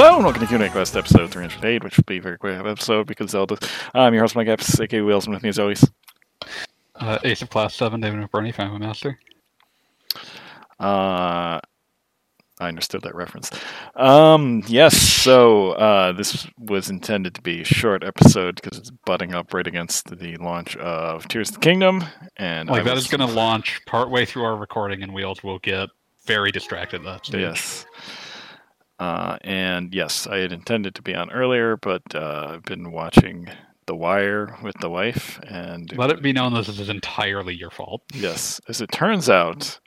Hello and welcome to Q&A Quest episode 308, which will be a very quick episode because Zelda. I'm your host, Mike Epps, aka Wilson, with me as always. Uh, Ace of Class 7, David McBurney, Family Master. Uh, I understood that reference. Um, yes, so uh, this was intended to be a short episode because it's butting up right against the launch of Tears of the Kingdom, and Like, I that was- is going to launch partway through our recording, and Wheels will get very distracted at that stage. Yes. Uh, and yes, I had intended to be on earlier, but uh, I've been watching The Wire with the wife, and Let it be known this is entirely your fault. yes, as it turns out,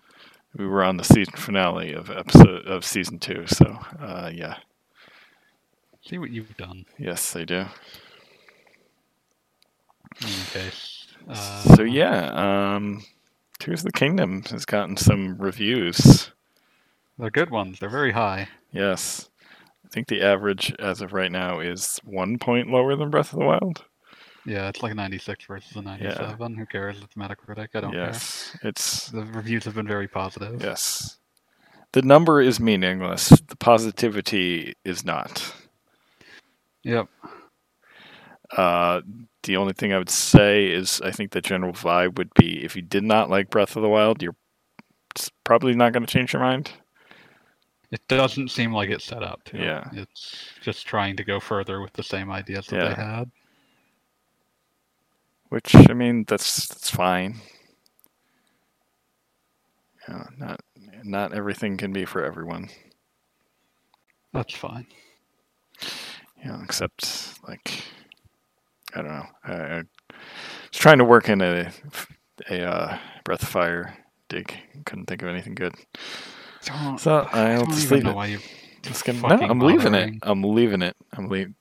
we were on the season finale of episode of season two. So uh, yeah, See what you've done. yes, I do. Okay. Uh, So yeah, um, Tears of the Kingdom has gotten some reviews. They're good ones. They're very high. Yes, I think the average as of right now is one point lower than Breath of the Wild. Yeah, it's like a 96 versus a 97. Who cares? It's Metacritic. I don't yes, it's. The reviews have been very positive. yes. The number is meaningless. The positivity is not. Yep. Uh, the only thing I would say is I think the general vibe would be if you did not like Breath of the Wild, you're probably not going to change your mind. It doesn't seem like it's set up to. Yeah. It's just trying to go further with the same ideas that Yeah. they had. Which I mean, that's that's fine. Yeah, not not everything can be for everyone. That's fine. Yeah, except like I don't know. I, I was trying to work in a a uh, Breath of Fire dig. Couldn't think of anything good. Don't, So I I'll don't just leave know it. why you Just gonna, no, I'm leaving it. I'm leaving it. I'm leaving.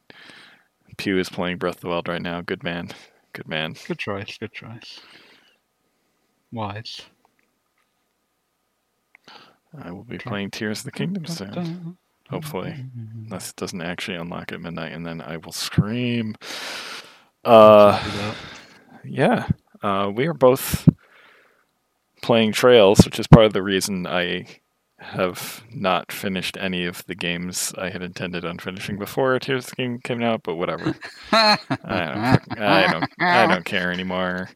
Pew is playing Breath of the Wild right now. Good man. Good man. Good choice. Good choice. Wise. I will be Try- playing Tears of the Kingdom soon. Hopefully. dun, Unless it doesn't actually unlock at midnight, and then I will scream. Uh, yeah. Uh, we are both playing Trails, which is part of the reason I have not finished any of the games I had intended on finishing before Tears of the Kingdom came out. But whatever. I don't, I don't, I don't care anymore.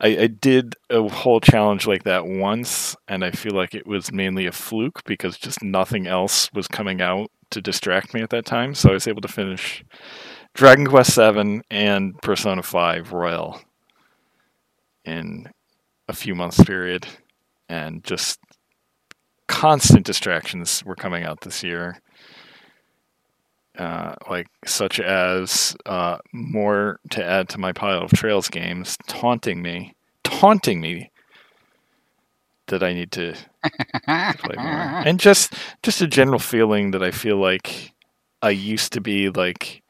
I, I did a whole challenge like that once, and I feel like it was mainly a fluke because just nothing else was coming out to distract me at that time. So I was able to finish Dragon Quest VII and Persona 5 Royal in a few months period, and just constant distractions were coming out this year uh, like such as uh, more to add to my pile of Trails games, taunting me, taunting me that I need to, to play more, and just just a general feeling that I feel like I used to be like.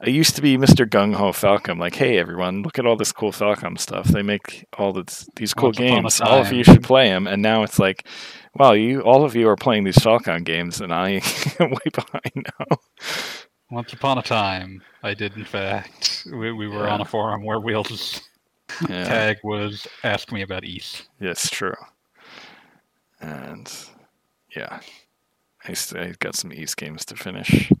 I used to be Mr. Gung Ho Falcom, like, hey everyone, look at all this cool Falcom stuff. They make all this, these cool Once games. All of you should play them. And now it's like, wow, you all of you are playing these Falcom games, and I am way behind now. Once upon a time, I did in fact. We, we were on a forum where Wheels' Yeah, tag was "Ask me about Ys." it's true. And yeah, I, I got some Ys games to finish.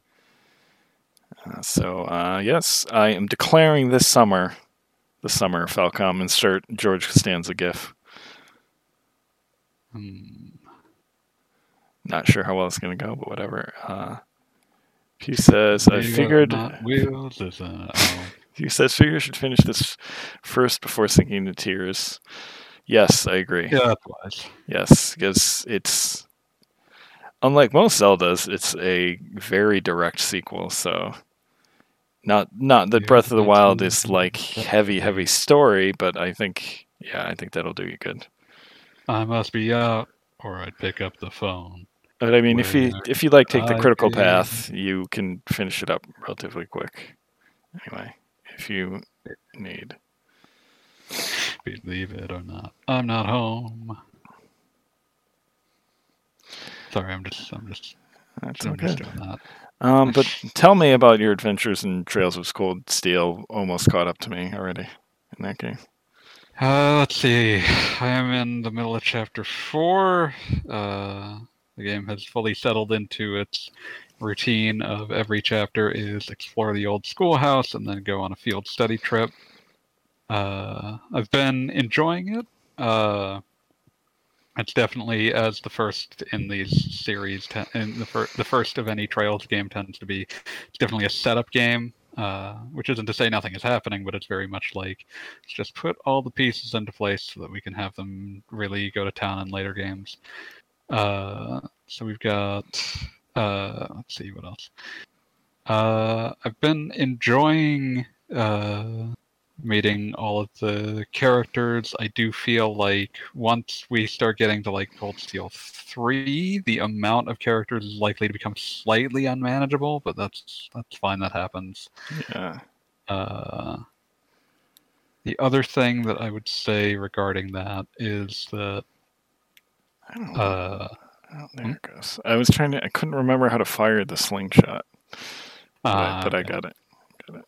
Uh, so uh, yes, I am declaring this summer, the summer of Falcom. Insert George Costanza gif. Hmm. Not sure how well it's gonna go, but whatever. Uh, he says, I figured. not Wheels is a- oh. He says, figure should finish this first before sinking into tears. Yes, I agree. Yeah. Yes, because it's unlike most Zeldas, it's a very direct sequel. So, not not that Yeah, Breath of the Wild is like heavy, heavy story, but I think yeah, I think that'll do you good. I must be out, or I'd pick up the phone. But I mean, if you if you like take the critical be- path, you can finish it up relatively quick. Anyway, if you need. Believe it or not, I'm not home. Sorry, I'm just, I'm just, That's I'm okay. just doing that. Um, but tell me about your adventures in Trails of Cold Steel. Almost caught up to me already in that game. Uh, let's see. I am in the middle of chapter four. Uh, The game has fully settled into its routine of every chapter is explore the old schoolhouse and then go on a field study trip. Uh, I've been enjoying it. Uh, it's definitely as the first in these series, in the, fir- the first of any Trails game tends to be. It's definitely a setup game, uh, which isn't to say nothing is happening, but it's very much like let's just put all the pieces into place so that we can have them really go to town in later games. Uh, so we've got, uh, let's see what else. Uh, I've been enjoying uh, meeting all of the characters. I do feel like once we start getting to like Cold Steel 3, the amount of characters is likely to become slightly unmanageable, but that's that's fine that happens. Yeah. Uh the other thing that I would say regarding that is that I don't know. uh oh, there it goes. I was trying to. I couldn't remember how to fire the slingshot, but, I, uh, but I got it. got it.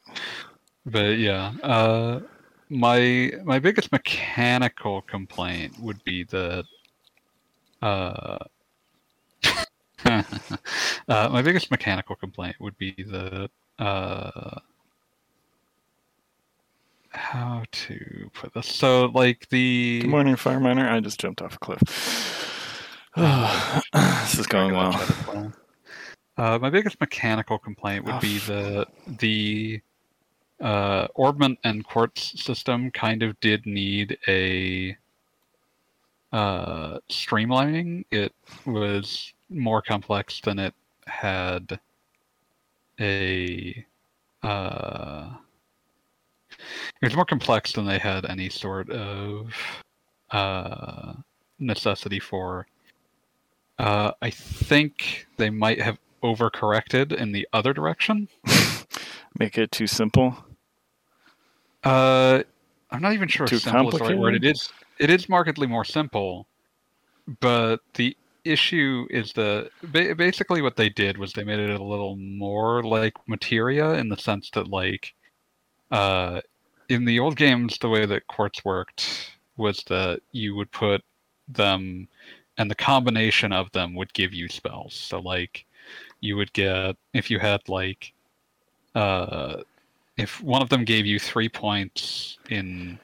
But yeah, uh, my my biggest mechanical complaint would be that uh, uh, my biggest mechanical complaint would be that uh, how to put this. So like the Good morning, fire miner. I just jumped off a cliff. this is going well. Uh, my biggest mechanical complaint would Oh, be that the uh, orbment and quartz system kind of did need a uh, streamlining. It was more complex than it had a. Uh, it was more complex than they had any sort of uh, necessity for. Uh, I think they might have overcorrected in the other direction. Make it too simple. Uh, I'm not even sure Too if simple is the right word. It is it is markedly more simple, but the issue is the basically what they did was they made it a little more like materia in the sense that like uh in the old games the way that quartz worked was that you would put them and the combination of them would give you spells so like you would get if you had like uh if one of them gave you three points in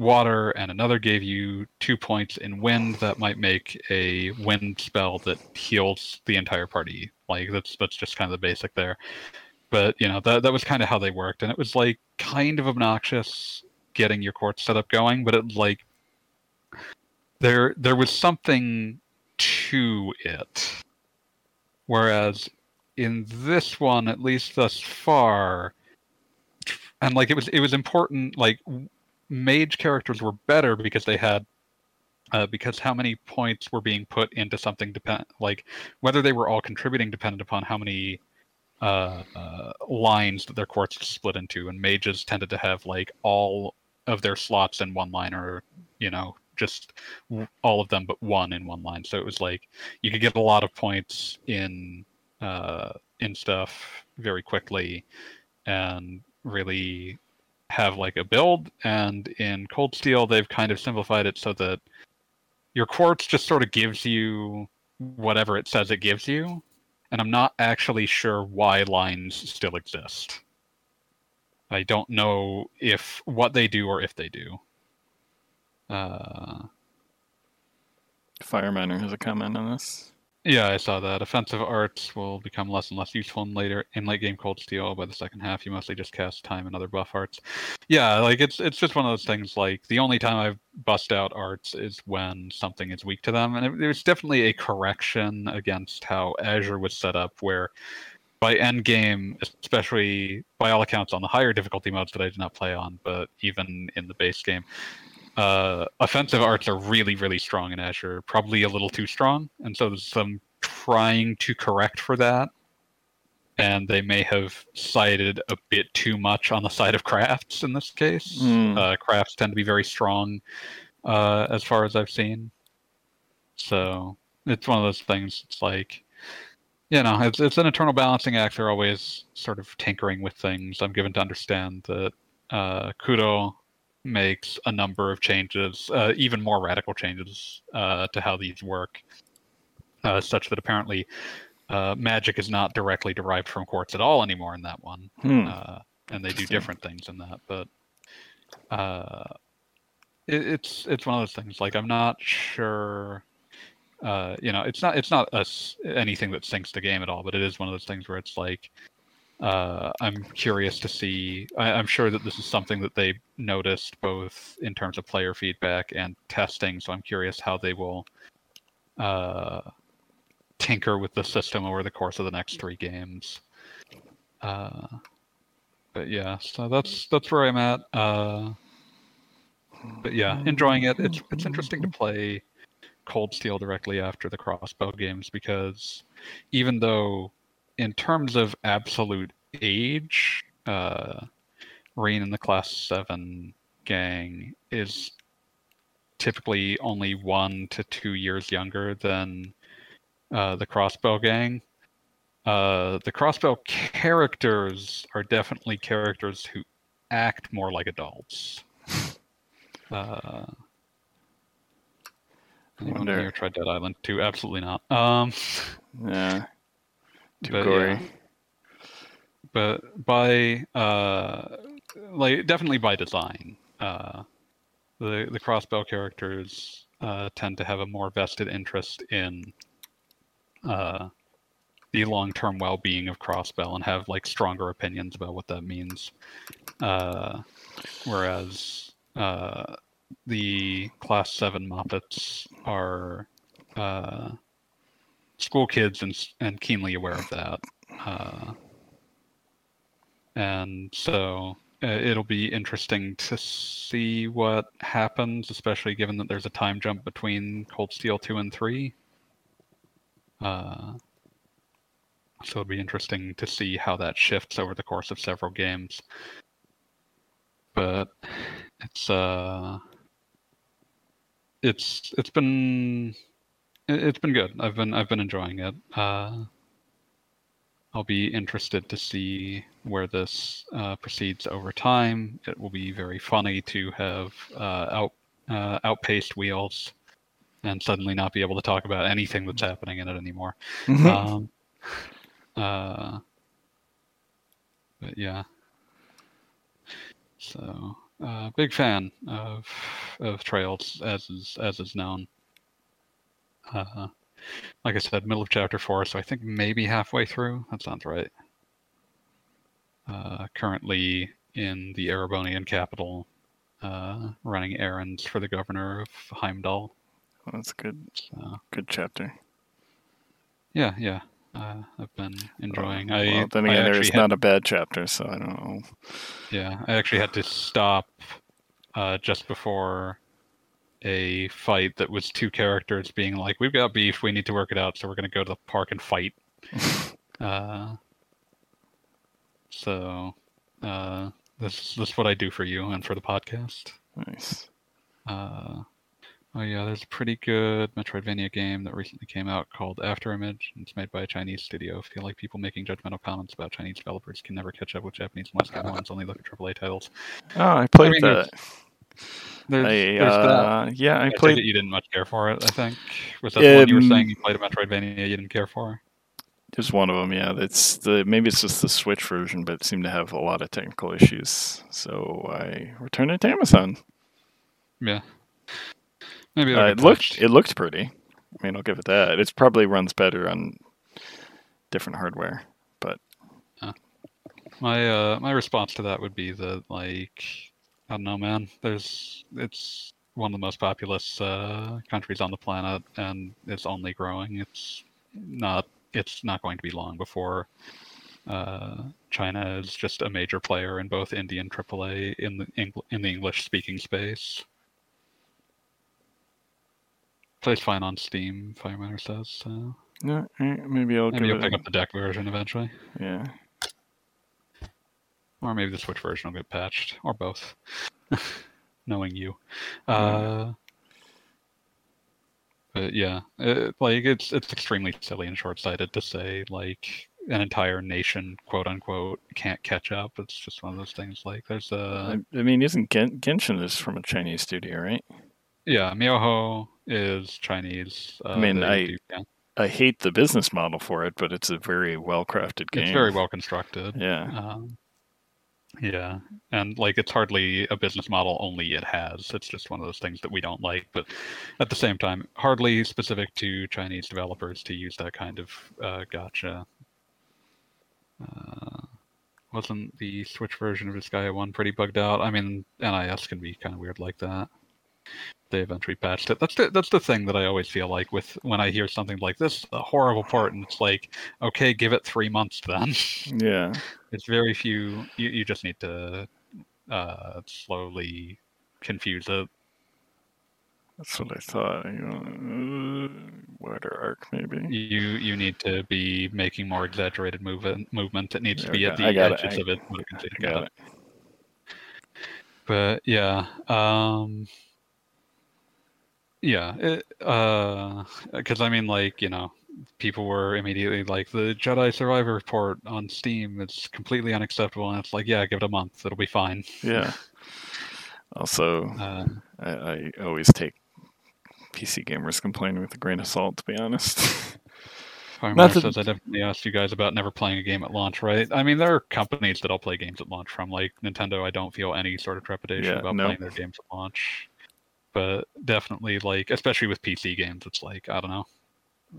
water and another gave you two points in wind that might make a wind spell that heals the entire party. Like that's that's just kind of the basic there. But you know that that was kind of how they worked. And it was like kind of obnoxious getting your quartz setup going but it like there there was something to it. Whereas in this one at least thus far. And like it was it was important like mage characters were better because they had uh, because how many points were being put into something depend like whether they were all contributing depended upon how many uh, uh, lines that their quartz split into. And mages tended to have like all of their slots in one line or you know just all of them but one in one line. So it was like you could get a lot of points in uh, in stuff very quickly and really have like a build and in cold steel they've kind of simplified it so that your quartz just sort of gives you whatever it says it gives you and i'm not actually sure why lines still exist i don't know if what they do or if they do uh Fire miner has a comment on this. Yeah, I saw that. Offensive arts will become less and less useful in later in late game cold steel. By the second half, you mostly just cast time and other buff arts. Yeah, like it's it's just one of those things. Like the only time I've bust out arts is when something is weak to them, and there's definitely a correction against how Azure was set up, where by end game, especially by all accounts on the higher difficulty modes that I did not play on, but even in the base game, uh, offensive arts are really, really strong in Azure, probably a little too strong, and so there's some trying to correct for that. And they may have sided a bit too much on the side of crafts in this case. Hmm. Uh, crafts tend to be very strong, uh, as far as I've seen. So it's one of those things. It's like, you know, it's it's an eternal balancing act. They're always sort of tinkering with things. I'm given to understand that uh, Kuro makes a number of changes, uh, even more radical changes uh, to how these work. uh, such that apparently uh, magic is not directly derived from quartz at all anymore in that one, Hmm. uh, and they do different things in that. But uh, it, it's it's one of those things. Like I'm not sure. Uh, you know, it's not it's not us anything that sinks the game at all, but it is one of those things where it's like uh, I'm curious to see. I, I'm sure that this is something that they noticed both in terms of player feedback and testing. So I'm curious how they will uh, tinker with the system over the course of the next three games. Uh, but yeah, so that's that's where I'm at. Uh, but yeah, enjoying it. It's it's interesting to play Cold Steel directly after the Crossbell games because even though in terms of absolute age, uh, Rean in the Class 7 gang is typically only one to two years younger than uh, the Crossbell gang. Uh, the Crossbell characters are definitely characters who act more like adults. Uh, anyone Wonder- here tried Dead Island 2? Absolutely not. Um, Yeah. Too But, gory. yeah. but by uh like definitely by design uh the the Crossbell characters uh tend to have a more vested interest in uh the long-term well-being of Crossbell and have like stronger opinions about what that means uh whereas uh the class 7 muppets are uh school kids and and keenly aware of that uh, and so uh, it'll be interesting to see what happens, especially given that there's a time jump between Cold Steel 2 and 3. Uh, so it'll be interesting to see how that shifts over the course of several games. But it's uh it's it's been it- it's been good. I've been I've been enjoying it. Uh I'll be interested to see where this uh, proceeds over time. It will be very funny to have uh, out uh, outpaced wheels and suddenly not be able to talk about anything that's happening in it anymore. Mhm. Um, uh, but yeah. So, uh, big fan of of Trails as is as is known. Uh, like I said, middle of chapter four, so I think maybe halfway through. That sounds right. Uh, currently in the Erebonian capital, uh, running errands for the governor of Heimdall. That's a good, So, good chapter. yeah, yeah. Uh, I've been enjoying. I, well, then again, there's had- not a bad chapter, so I don't know. Yeah, I actually had to stop uh, just before a fight that was two characters being like, "We've got beef. We need to work it out. So we're going to go to the park and fight." uh, so uh, this this is what I do for you and for the podcast. Nice. Uh, oh yeah, there's a pretty good Metroidvania game that recently came out called Afterimage. It's made by a Chinese studio. I feel like people making judgmental comments about Chinese developers can never catch up with Japanese ones. Only look at AAA titles. Oh, I played mean, there's- that. There's, I, there's uh, yeah, I I played. it you didn't much care for it. I think was that the one you were Um, saying you played a Metroidvania you didn't care for? Just one of them, yeah. It's the maybe it's just the Switch version, but it seemed to have a lot of technical issues. So I returned it to Amazon. Yeah. Maybe Uh, it'll looked it looked pretty. I mean, I'll give it that. It probably runs better on different hardware. but My uh my response to that would be that like I don't know, man. There's it's one of the most populous uh, countries on the planet, and it's only growing. It's not it's not going to be long before uh, China is just a major player in both Indian AAA in the Eng- in the English speaking space. Plays fine on Steam, Fireminer says. So Yeah, maybe I'll maybe you'll pick a- up the deck version eventually. yeah, Or maybe the Switch version will get patched, or both. Knowing you. Uh, but yeah, it, like it's it's extremely silly and short-sighted to say like an entire nation, quote unquote, can't catch up. It's just one of those things. Like there's a I, I mean, isn't Gen- Genshin is from a Chinese studio, right? yeah, miHoYo is Chinese. Uh, mean, I- do- yeah. I hate the business model for it, but it's a very well crafted game. It's very well constructed. Yeah. Um, yeah, and like it's hardly a business model only it has. It's just one of those things that we don't like, but at the same time, hardly specific to Chinese developers to use that kind of uh, gotcha. Uh, wasn't the Switch version of Disgaea 1 pretty bugged out? I mean, NIS can be kind of weird like that. They eventually patched it. That's the that's the thing that I always feel like with when I hear something like this, a horrible part, and it's like, okay, give it three months then. Yeah. It's very few. You, you just need to uh, slowly confuse it. That's what I thought. You know, uh, wider arc, maybe. You you need to be making more exaggerated movement. Movement. It needs to be we at the I got it. edges of it. it see I got it. But yeah, um, yeah. It, uh, because I mean, like you know, people were immediately like, the Jedi Survivor report on Steam is completely unacceptable, and it's like, yeah, give it a month, it'll be fine. Yeah. Also, Uh, I, I always take PC gamers complaining with a grain of salt, to be honest. Farmer Not says I definitely asked you guys about never playing a game at launch, right? I mean, there are companies that I'll play games at launch from, like Nintendo. I don't feel any sort of trepidation Yeah, about no. playing their games at launch, but definitely, like, especially with PC games, it's like I don't know.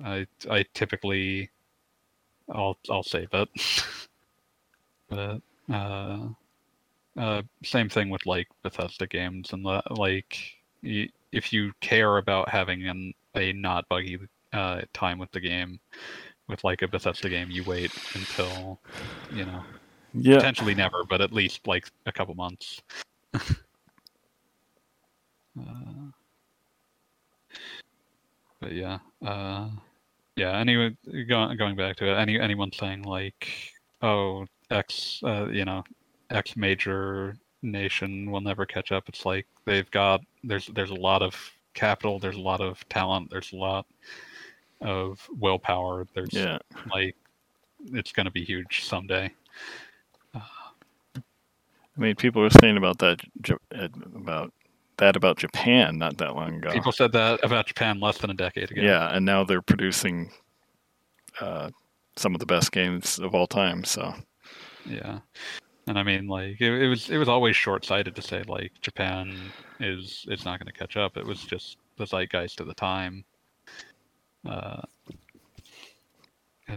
I I typically, I'll I'll save it, but uh, uh, same thing with like Bethesda games and the, like y- if you care about having an a not buggy uh, time with the game, with like a Bethesda game, you wait until you know yeah. potentially never, but at least like a couple months. uh, but yeah, uh, yeah. Anyway, going going back to it, any anyone saying like, oh, X, uh, you know, X major nation will never catch up. It's like they've got there's there's a lot of capital, there's a lot of talent, there's a lot of willpower. There's Yeah. like it's going to be huge someday. I mean, people were saying about that uh, about that about Japan not that long ago. People said that about Japan less than a decade ago. yeah, and now they're producing uh, some of the best games of all time. So Yeah. And I mean, like it, it was it was always short sighted to say like Japan is is not going to catch up. It was just the zeitgeist of the time. Uh,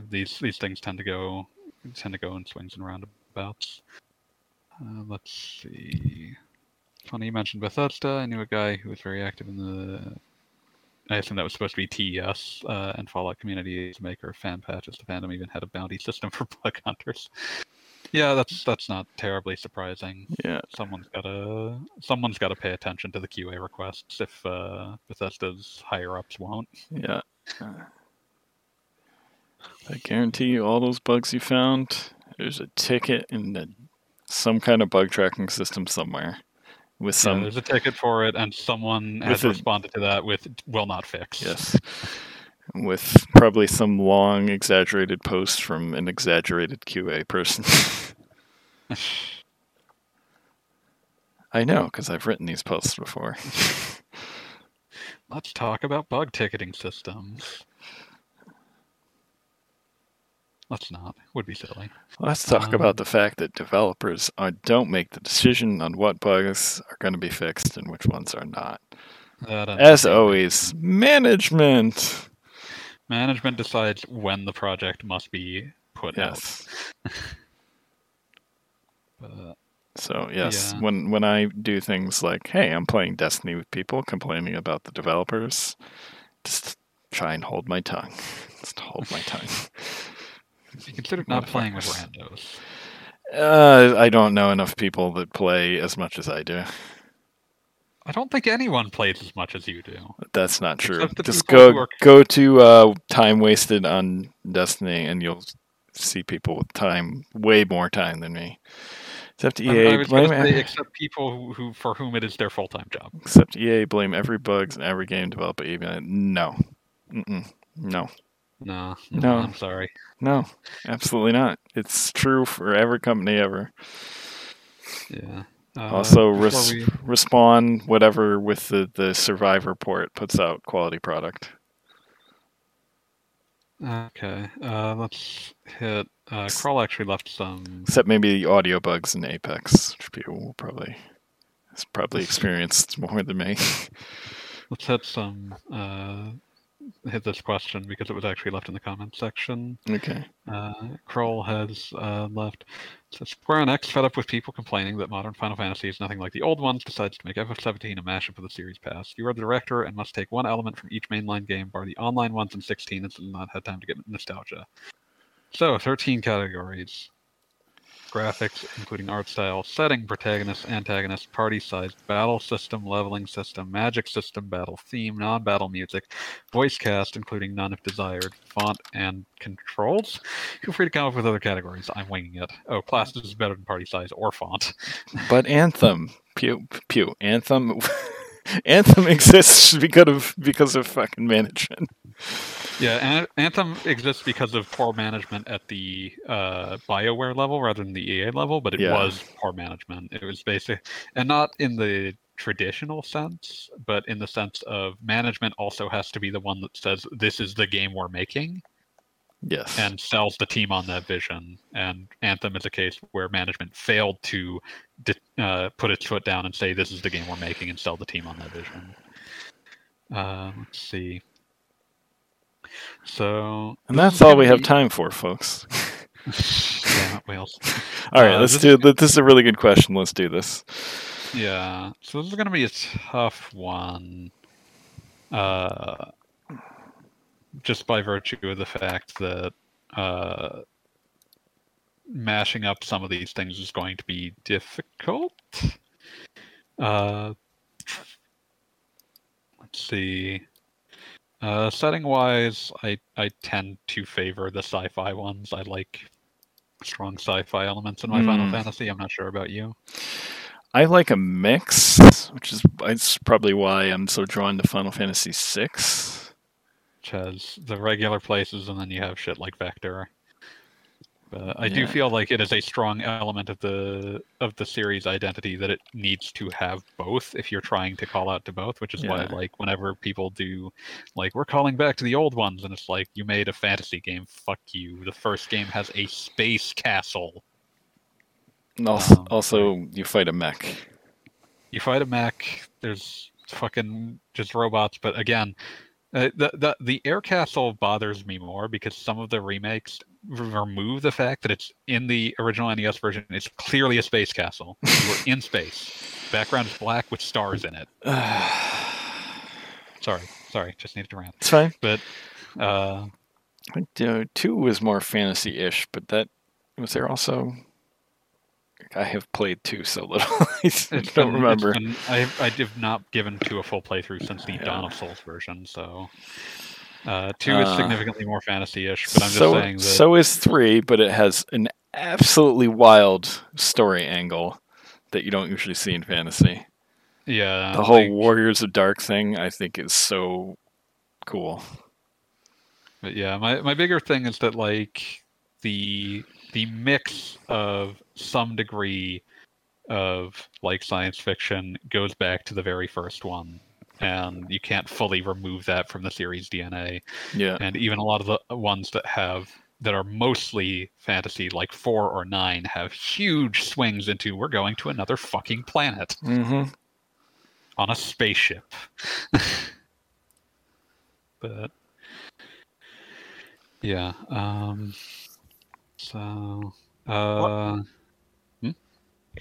these these things tend to go tend to go in swings and roundabouts. Uh, let's see. Funny you mentioned Bethesda. I knew a guy who was very active in the. I assume that was supposed to be TES uh, and Fallout community as a maker fan patches. The fandom even had a bounty system for bug hunters. Yeah, that's that's not terribly surprising. yeah, Someone's gotta someone's gotta pay attention to the QA requests if uh, Bethesda's higher ups won't. yeah. I guarantee you, all those bugs you found, there's a ticket in the, some kind of bug tracking system somewhere with Yeah, some there's a ticket for it, and someone has a- responded to that with "will not fix." Yes. With probably some long, exaggerated post from an exaggerated QA person. I know, because I've written these posts before. Let's talk about bug ticketing systems. Let's not. Would be silly. Let's talk Um, about the fact that developers are, don't make the decision on what bugs are going to be fixed and which ones are not. As always, management. management decides when the project must be put Yes. out. But So yes, Yeah. when when I do things like, "Hey, I'm playing Destiny with people complaining about the developers," just try and hold my tongue. Just hold my tongue. you considered not playing with Motherfuckers. randos. Uh, I don't know enough people that play as much as I do. I don't think anyone plays as much as you do. That's not true. Just go are- go to uh, time wasted on Destiny, and you'll see people with time, way more time than me. Except I- EA, I was gonna blame say, except people who, who for whom it is their full time job. except EA blame every bugs and every game developer. Even no, Mm-mm. no, No, No. I'm sorry. no, absolutely not. It's true for every company ever. Yeah. Uh, also, res- we- respawn whatever with the the survivor port puts out quality product. Okay, uh, let's hit. Uh, Kroll actually left some. Except maybe the audio bugs in Apex, which people will probably has probably experienced more than me. Let's hit some. Hit this question because it was actually left in the comments section. okay. Uh, Kroll has uh, left. So Square Enix, fed up with people complaining that modern Final Fantasy is nothing like the old ones, decides to make FF17 a mashup of the series past. You are the director and must take one element from each mainline game, bar the online ones in 16, and not had time to get nostalgia. So, 13 categories. Graphics, including art style, setting, protagonist, antagonist, party size, battle system, leveling system, magic system, battle theme, non-battle music, voice cast, including none if desired, font, and controls. Feel free to come up with other categories. I'm winging it. Oh, class is better than party size or font. But Anthem, pew pew, Anthem, Anthem exists because of because of fucking management. Yeah, Anthem exists because of poor management at the uh, BioWare level rather than the EA level, but it Yeah. was poor management. It was basic, and not in the traditional sense, but in the sense of management also has to be the one that says this is the game we're making Yes. and sells the team on that vision. And Anthem is a case where management failed to uh, put its foot down and say this is the game we're making and sell the team on that vision. Uh, let's see. So and that's all we have time for, folks. yeah, whales. All right, Uh, let's do. is This is a really good question. Let's do this. Yeah, so this is going to be a tough one. Uh, just by virtue of the fact that uh, mashing up some of these things is going to be difficult. Uh, let's see. Uh, setting wise, I, I tend to favor the sci fi ones. I like strong sci fi elements in my Final Hmm. Fantasy. I'm not sure about you. I like a mix, which is it's probably why I'm so drawn to Final Fantasy VI. which has the regular places, and then you have shit like Vector. But I do feel like it is a strong element of the of the series identity that it needs to have both if you're trying to call out to both, which is why like whenever people do like we're calling back to the old ones and it's like you made a fantasy game, fuck you. The first game has a space castle. Also, Um, also, you fight a mech. you fight a mech. There's fucking just robots, but again, uh, the the the air castle bothers me more because some of the remakes remove the fact that it's in the original NES version. It's clearly a space castle. Were in space. Background is black with stars in it. Sorry, sorry, just needed to rant. it's fine. But uh, I think, uh, two was more fantasy-ish, but that was there also. I have played two so little. I don't been- remember. been- I I have not given two a full playthrough since the Yeah. Dawn of Souls version. So uh, two is Uh, significantly more fantasy-ish. But I'm just so, saying that. so is three, but it has an absolutely wild story angle that you don't usually see in fantasy. Yeah, the whole like- Warriors of Dark thing, I think, is so cool. But yeah, my, my bigger thing is that like the the mix of some degree of like science fiction goes back to the very first one. And you can't fully remove that from the series DNA. Yeah, And even a lot of the ones that have that are mostly fantasy, like four or nine, have huge swings into we're going to another fucking planet hmm on a spaceship. but yeah, um so uh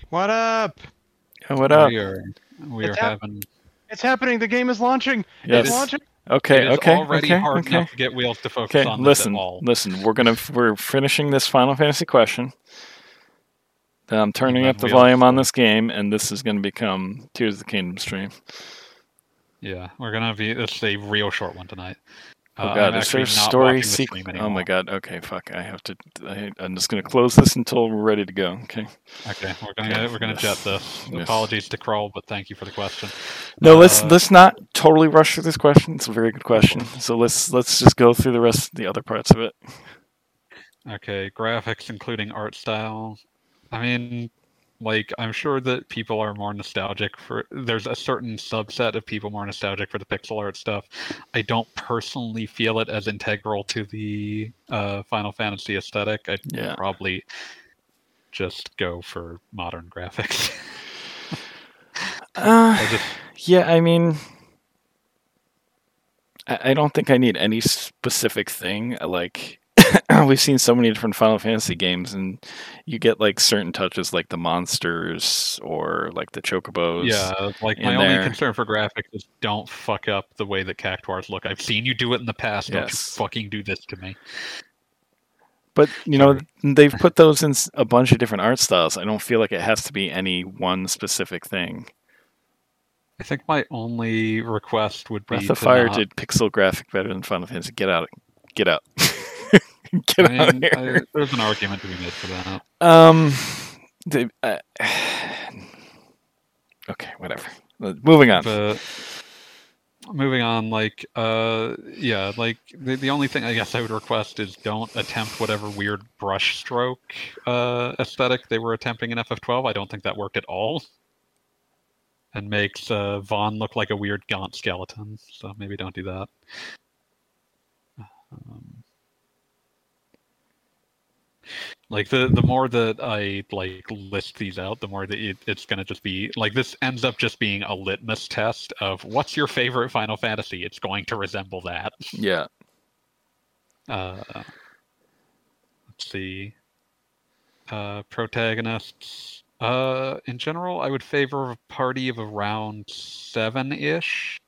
What up? what up? we are we are hap- having It's happening. The game is launching. Yes. It's launching. Okay, it is okay, already okay, hard okay. enough to get wheels to focus Okay, on this listen, at all. listen. We're gonna we're finishing this Final Fantasy question. Then I'm turning then up the we'll- volume on this game, and this is gonna become Tears of the Kingdom stream. Yeah, we're gonna be it's a real short one tonight. Oh Uh, god, I'm is there a story sequence? Oh my god. Okay, fuck. I have to. I, I'm just gonna close this until we're ready to go. Okay. Okay, we're gonna Okay, we're gonna yes, jet this. yes. Apologies to Kroll, but thank you for the question. No, let's Uh, let's not totally rush through this question. It's a very good question. So let's let's just go through the rest the other parts of it. Okay, graphics including art style. I mean, like I'm sure that people are more nostalgic for. There's a certain subset of people more nostalgic for the pixel art stuff. I don't personally feel it as integral to the uh, Final Fantasy aesthetic. I'd Yeah. probably just go for modern graphics. Uh, I just yeah, I mean, I, I don't think I need any specific thing. Like, we've seen so many different Final Fantasy games, and you get like certain touches, like the monsters or like the chocobos. Yeah, like my only concern for graphics is don't fuck up the way that cactuars look. I've seen you do it in the past. Don't you fucking do this to me. But you know, they've put those in a bunch of different art styles. I don't feel like it has to be any one specific thing. I think my only request would be Breath of Fire not- did pixel graphic better than Final Fantasy. Get out! Get out! Get I mean! I, there's an argument to be made for that. Um, the, uh, okay, whatever. Uh, Moving on. But moving on, like, uh, yeah, like the the only thing I guess I would request is don't attempt whatever weird brush stroke uh, aesthetic they were attempting in FF12. I don't think that worked at all. And makes uh, Vaan look like a weird gaunt skeleton. So maybe don't do that. Um, like the the more that I like list these out, the more that it, it's gonna just be like this ends up just being a litmus test of what's your favorite Final Fantasy. It's going to resemble that. yeah. Uh, let's see. Uh, protagonists. Uh, in general, I would favor a party of around seven-ish.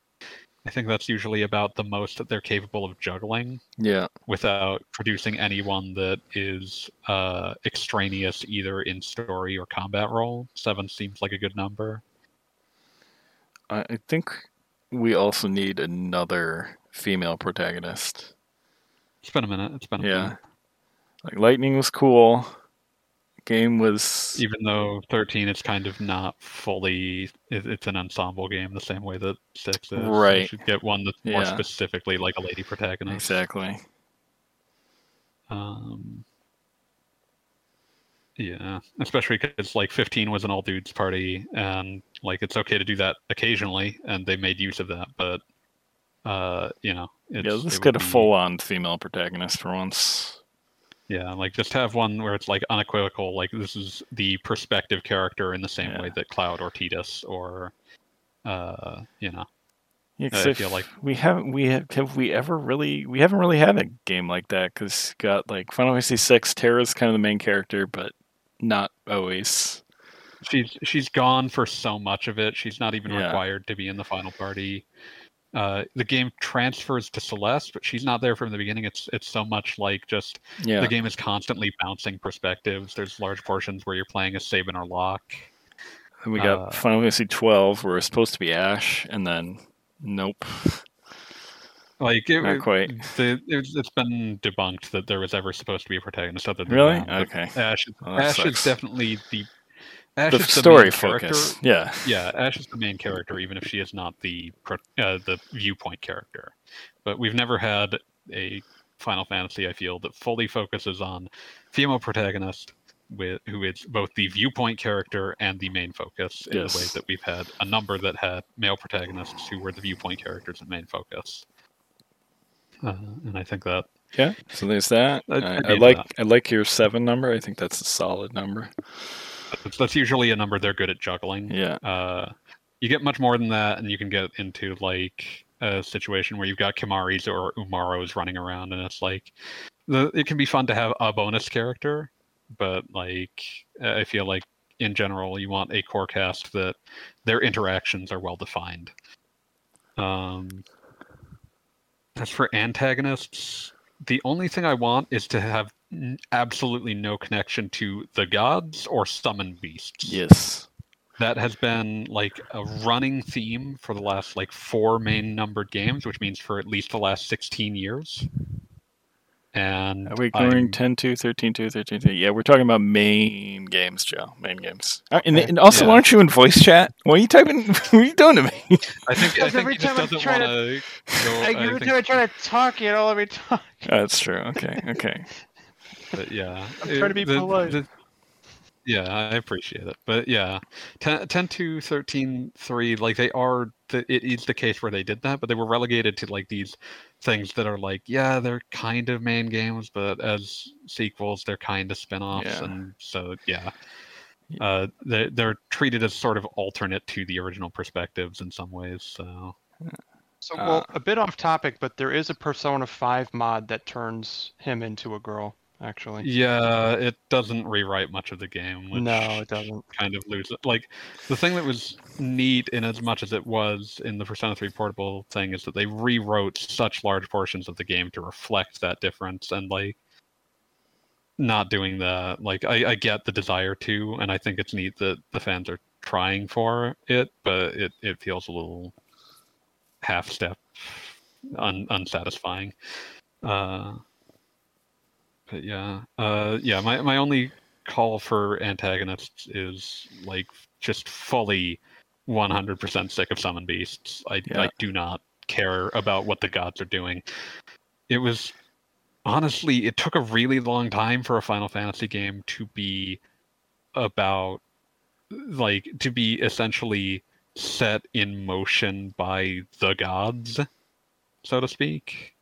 I think that's usually about the most that they're capable of juggling Yeah. without producing anyone that is uh, extraneous either in story or combat role. Seven seems like a good number. I think we also need another female protagonist. It's been a minute. It's been a minute. Yeah. minute. Like Lightning was cool. Game was Even though 13 it's kind of not fully, it's an ensemble game the same way that 6 is. right You should get one that's more Yeah. specifically like a lady protagonist. exactly. Um, yeah, especially because like 15 was an all dudes party, and like it's okay to do that occasionally, and they made use of that. But uh, you know, it's, yeah, let's get a full-on female protagonist for once. Yeah, like just have one where it's like unequivocal, like this is the perspective character in the same Yeah. way that Cloud or Tidus or, uh, you know, Yeah, I feel like- we haven't we have, have we ever really we haven't really had a game like that because got like Final Fantasy Six. Terra's kind of the main character, but not always. she's she's gone for so much of it. She's not even Yeah. required to be in the final party. Uh, the game transfers to Celes, but she's not there from the beginning. It's it's so much like just Yeah, the game is constantly bouncing perspectives. There's large portions where you're playing as Sabin or Locke. and we got uh, Final Fantasy Twelve, where it's supposed to be Ashe, and then nope, Like it, not quite. The, it's, it's been debunked that there was ever supposed to be a protagonist other than Really? But Okay. Ashe, that Ashe is definitely the Ashe The story focus. Yeah, Yeah, Ashe is the main character, even if she is not the uh, the viewpoint character. But we've never had a Final Fantasy, I feel, that fully focuses on female protagonist with who is both the viewpoint character and the main focus in the way that we've had a number that had male protagonists who were the viewpoint characters and main focus. Uh, and I think that yeah. So there's that. I- I, I I like that. I like your seven number. I think that's a solid number. That's, that's usually a number they're good at juggling. Yeah, uh, you get much more than that, and you can get into like a situation where you've got Kimahris or Umaros running around, and it's like the it can be fun to have a bonus character, but like I feel like in general you want a core cast that their interactions are well defined. Um, as for antagonists, the only thing I want is to have absolutely no connection to the gods or summon beasts yes. that has been like a running theme for the last like four main numbered games, which means for at least the last 16 years. And Are we I'm- going 10 2, 13 2, 13 2? Yeah, we're talking about main games, Joe. Main games. Uh, and, and also, yeah. aren't you in voice chat? What are you typing? what are you doing to me? I think I think every he just time I doesn't try want to- to go. Like, I every think, time I try to talk, you don't let me talk. That's true. Okay, okay. but yeah, I'm trying to be the, polite. The, Yeah, I appreciate it. But yeah, 10, 10 to 13 3, like they are, the, it is the case where they did that, but they were relegated to like these things that are like, yeah, they're kind of main games, but as sequels, they're kind of spin offs. Yeah. And so, yeah. Uh, they're, they're treated as sort of alternate to the original perspectives in some ways. So, So, Uh, well, a bit off topic, but there is a Persona 5 mod that turns him into a girl, actually. yeah, it doesn't rewrite much of the game. Which No, it doesn't. kind of lose it. Like the thing that was neat in as much as it was in the Persona 3 portable thing is that they rewrote such large portions of the game to reflect that difference and like not doing that. like I, I get the desire to and I think it's neat that the fans are trying for it, but it, it feels a little half step un, unsatisfying. Uh but yeah. Uh yeah, my, my only call for antagonists is like just fully 100% sick of summon beasts. I, Yeah. I do not care about what the gods are doing. It was honestly, it took a really long time for a Final Fantasy game to be about like to be essentially set in motion by the gods, so to speak.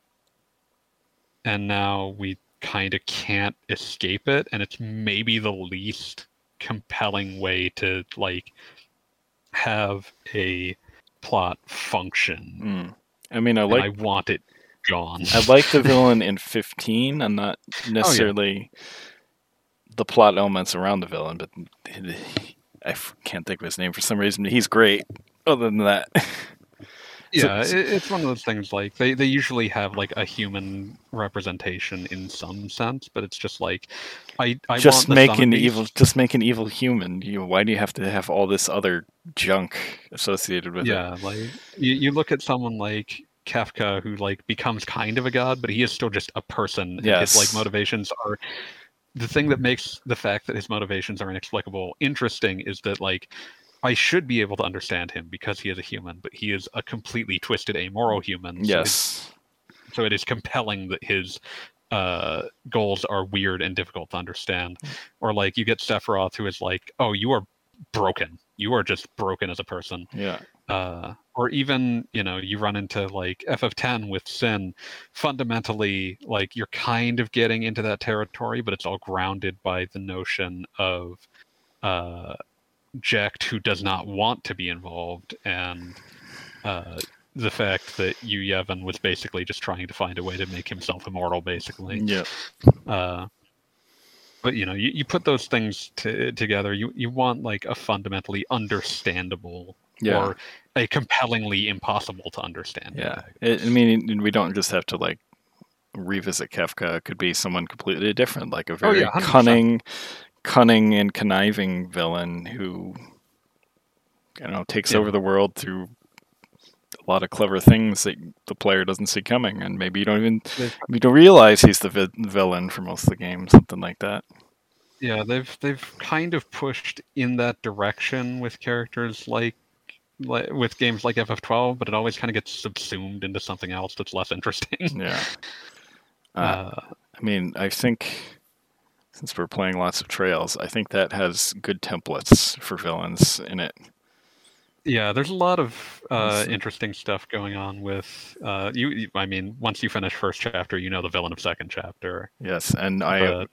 And now we kind of can't escape it, and it's maybe the least compelling way to like have a plot function. Mm. I mean, I and like I want it gone. I like the villain in 15. I'm not necessarily the plot elements around the villain, but I can't think of his name for some reason. He's great. Other than that, yeah, it, it's one of those things like they, they usually have like a human representation in some sense, but it's just like I I just make an beast- evil. Just make an evil human. You know, why do you have to have all this other junk associated with it? Yeah, like you, you look at someone like Kafka who like becomes kind of a god, but he is still just a person. and His like motivations are the thing that makes the fact that his motivations are inexplicable interesting is that like I should be able to understand him because he is a human, but he is a completely twisted, amoral human. so Yes. so it is compelling that his uh, goals are weird and difficult to understand. Or like you get Sephiroth, who is like, "Oh, you are broken. You are just broken as a person." Yeah. Uh, or even you know you run into like FF10 with Sin. Fundamentally, like you're kind of getting into that territory, but it's all grounded by the notion of uh, Jecht, who does not want to be involved, and uh, the fact that Yu Yevon was basically just trying to find a way to make himself immortal, basically. Yeah. Uh, but you know, you, you put those things to, together. You you want like a fundamentally understandable Yeah. or a compellingly impossible to understand. Yeah, it, I mean, we don't just have to like revisit Kafka. It could be someone completely different, like a Oh, very yeah, cunning, cunning and conniving villain who, I don't know, takes Yeah. over the world through a lot of clever things that the player doesn't see coming, and maybe you don't even you don't realize he's the vi- villain for most of the game, something like that. Yeah, they've they've kind of pushed in that direction with characters like like with games like FF12, but it always kind of gets subsumed into something else that's less interesting. Yeah. Uh, Uh, I mean, I think since we're playing lots of trails, I think that has good templates for villains in it. yeah, there's a lot of uh, interesting stuff going on with uh, you. I mean, once you finish first chapter, you know the villain of second chapter. Yes, and I But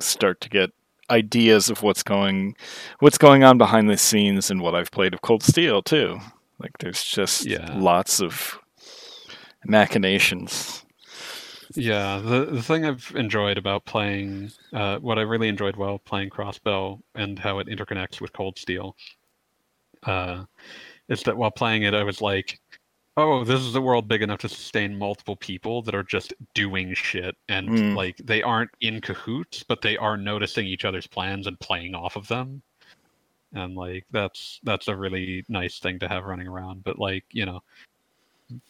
start to get ideas of what's going what's going on behind the scenes and what I've played of Cold Steel too. Like there's just Yeah. lots of machinations. Yeah, the the thing I've enjoyed about playing, uh, what I really enjoyed while playing Crossbell and how it interconnects with Cold Steel, uh, is that while playing it, I was like, "Oh, this is a world big enough to sustain multiple people that are just doing shit, and Mm. like they aren't in cahoots, but they are noticing each other's plans and playing off of them." And like that's that's a really nice thing to have running around. But like you know,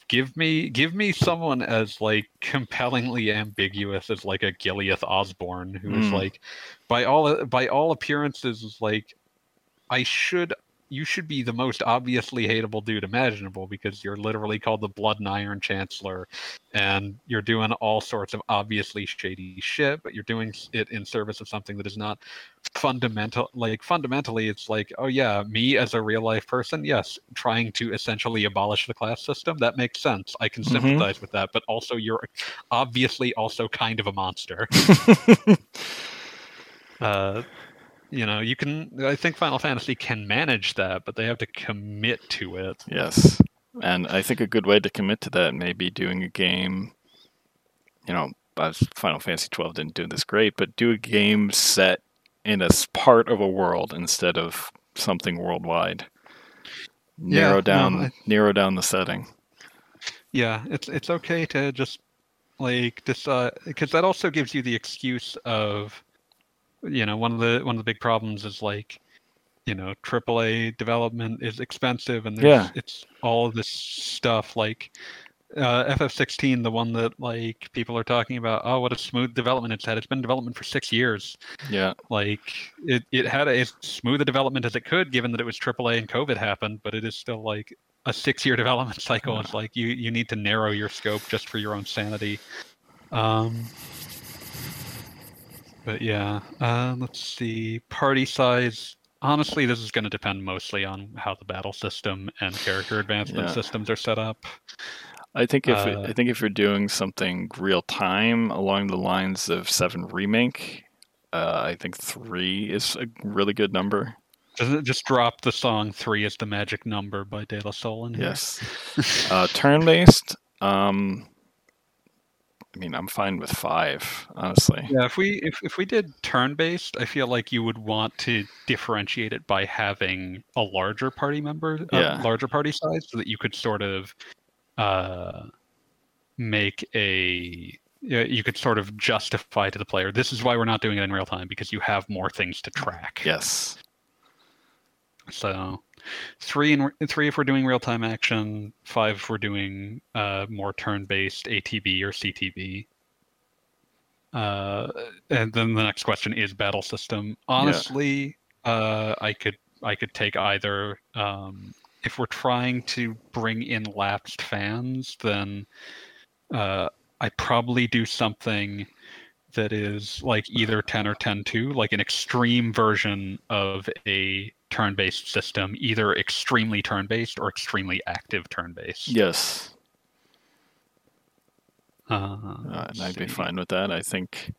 give me give me someone as like compellingly ambiguous as like a Giliath Osborne who is Hmm. like by all by all appearances is like I should you should be the most obviously hateable dude imaginable because you're literally called the Blood and Iron Chancellor, and you're doing all sorts of obviously shady shit, but you're doing it in service of something that is not fundamental. Like fundamentally, it's like, oh yeah, me as a real life person, yes, trying to essentially abolish the class system. That makes sense. I can Mhm. sympathize with that, but also you're obviously also kind of a monster. uh, you know, you can. I think Final Fantasy can manage that, but they have to commit to it. Yes. And I think a good way to commit to that may be doing a game, you know, Final Fantasy 12 didn't do this great, but do a game set in a part of a world instead of something worldwide. Yeah, Narrow no, down I- narrow down the setting. Yeah, it's it's okay to just like decide because that also gives you the excuse of, you know, one of the one of the big problems is like, you know, AAA development is expensive and there's Yeah. it's all of this stuff like. Uh, FF16, the one that like people are talking about, oh, what a smooth development it's had. It's been development for six years. Yeah. Like it, it had a, as smooth a development as it could, given that it was AAA and COVID happened, but it is still like a six-year development cycle. It's like you you need to narrow your scope just for your own sanity. Um, but yeah, uh, let's see. Party size. Honestly, this is going to depend mostly on how the battle system and character advancement Yeah. systems are set up. I think if Uh, I think if you're doing something real time along the lines of 7 remake, uh, I think 3 is a really good number. Doesn't it just drop the song three is the magic number by De La Soul in here? Yes. uh, turn based. Um, I mean, I'm fine with five, honestly. Yeah, if we if, if we did turn based, I feel like you would want to differentiate it by having a larger party member, Yeah. a larger party size, so that you could sort of uh, make a you could sort of justify to the player this is why we're not doing it in real time because you have more things to track. Yes. So three and three if we're doing real time action, five if we're doing uh, more turn based ATB or CTB. Uh, and then the next question is battle system. Honestly, uh, I could I could take either. Um, if we're trying to bring in lapsed fans, then uh, I probably do something that is like either 10 or 10-2, like an extreme version of a turn-based system, either extremely turn-based or extremely active turn-based. Yes. Uh, Uh, and I'd be fine with that. I think.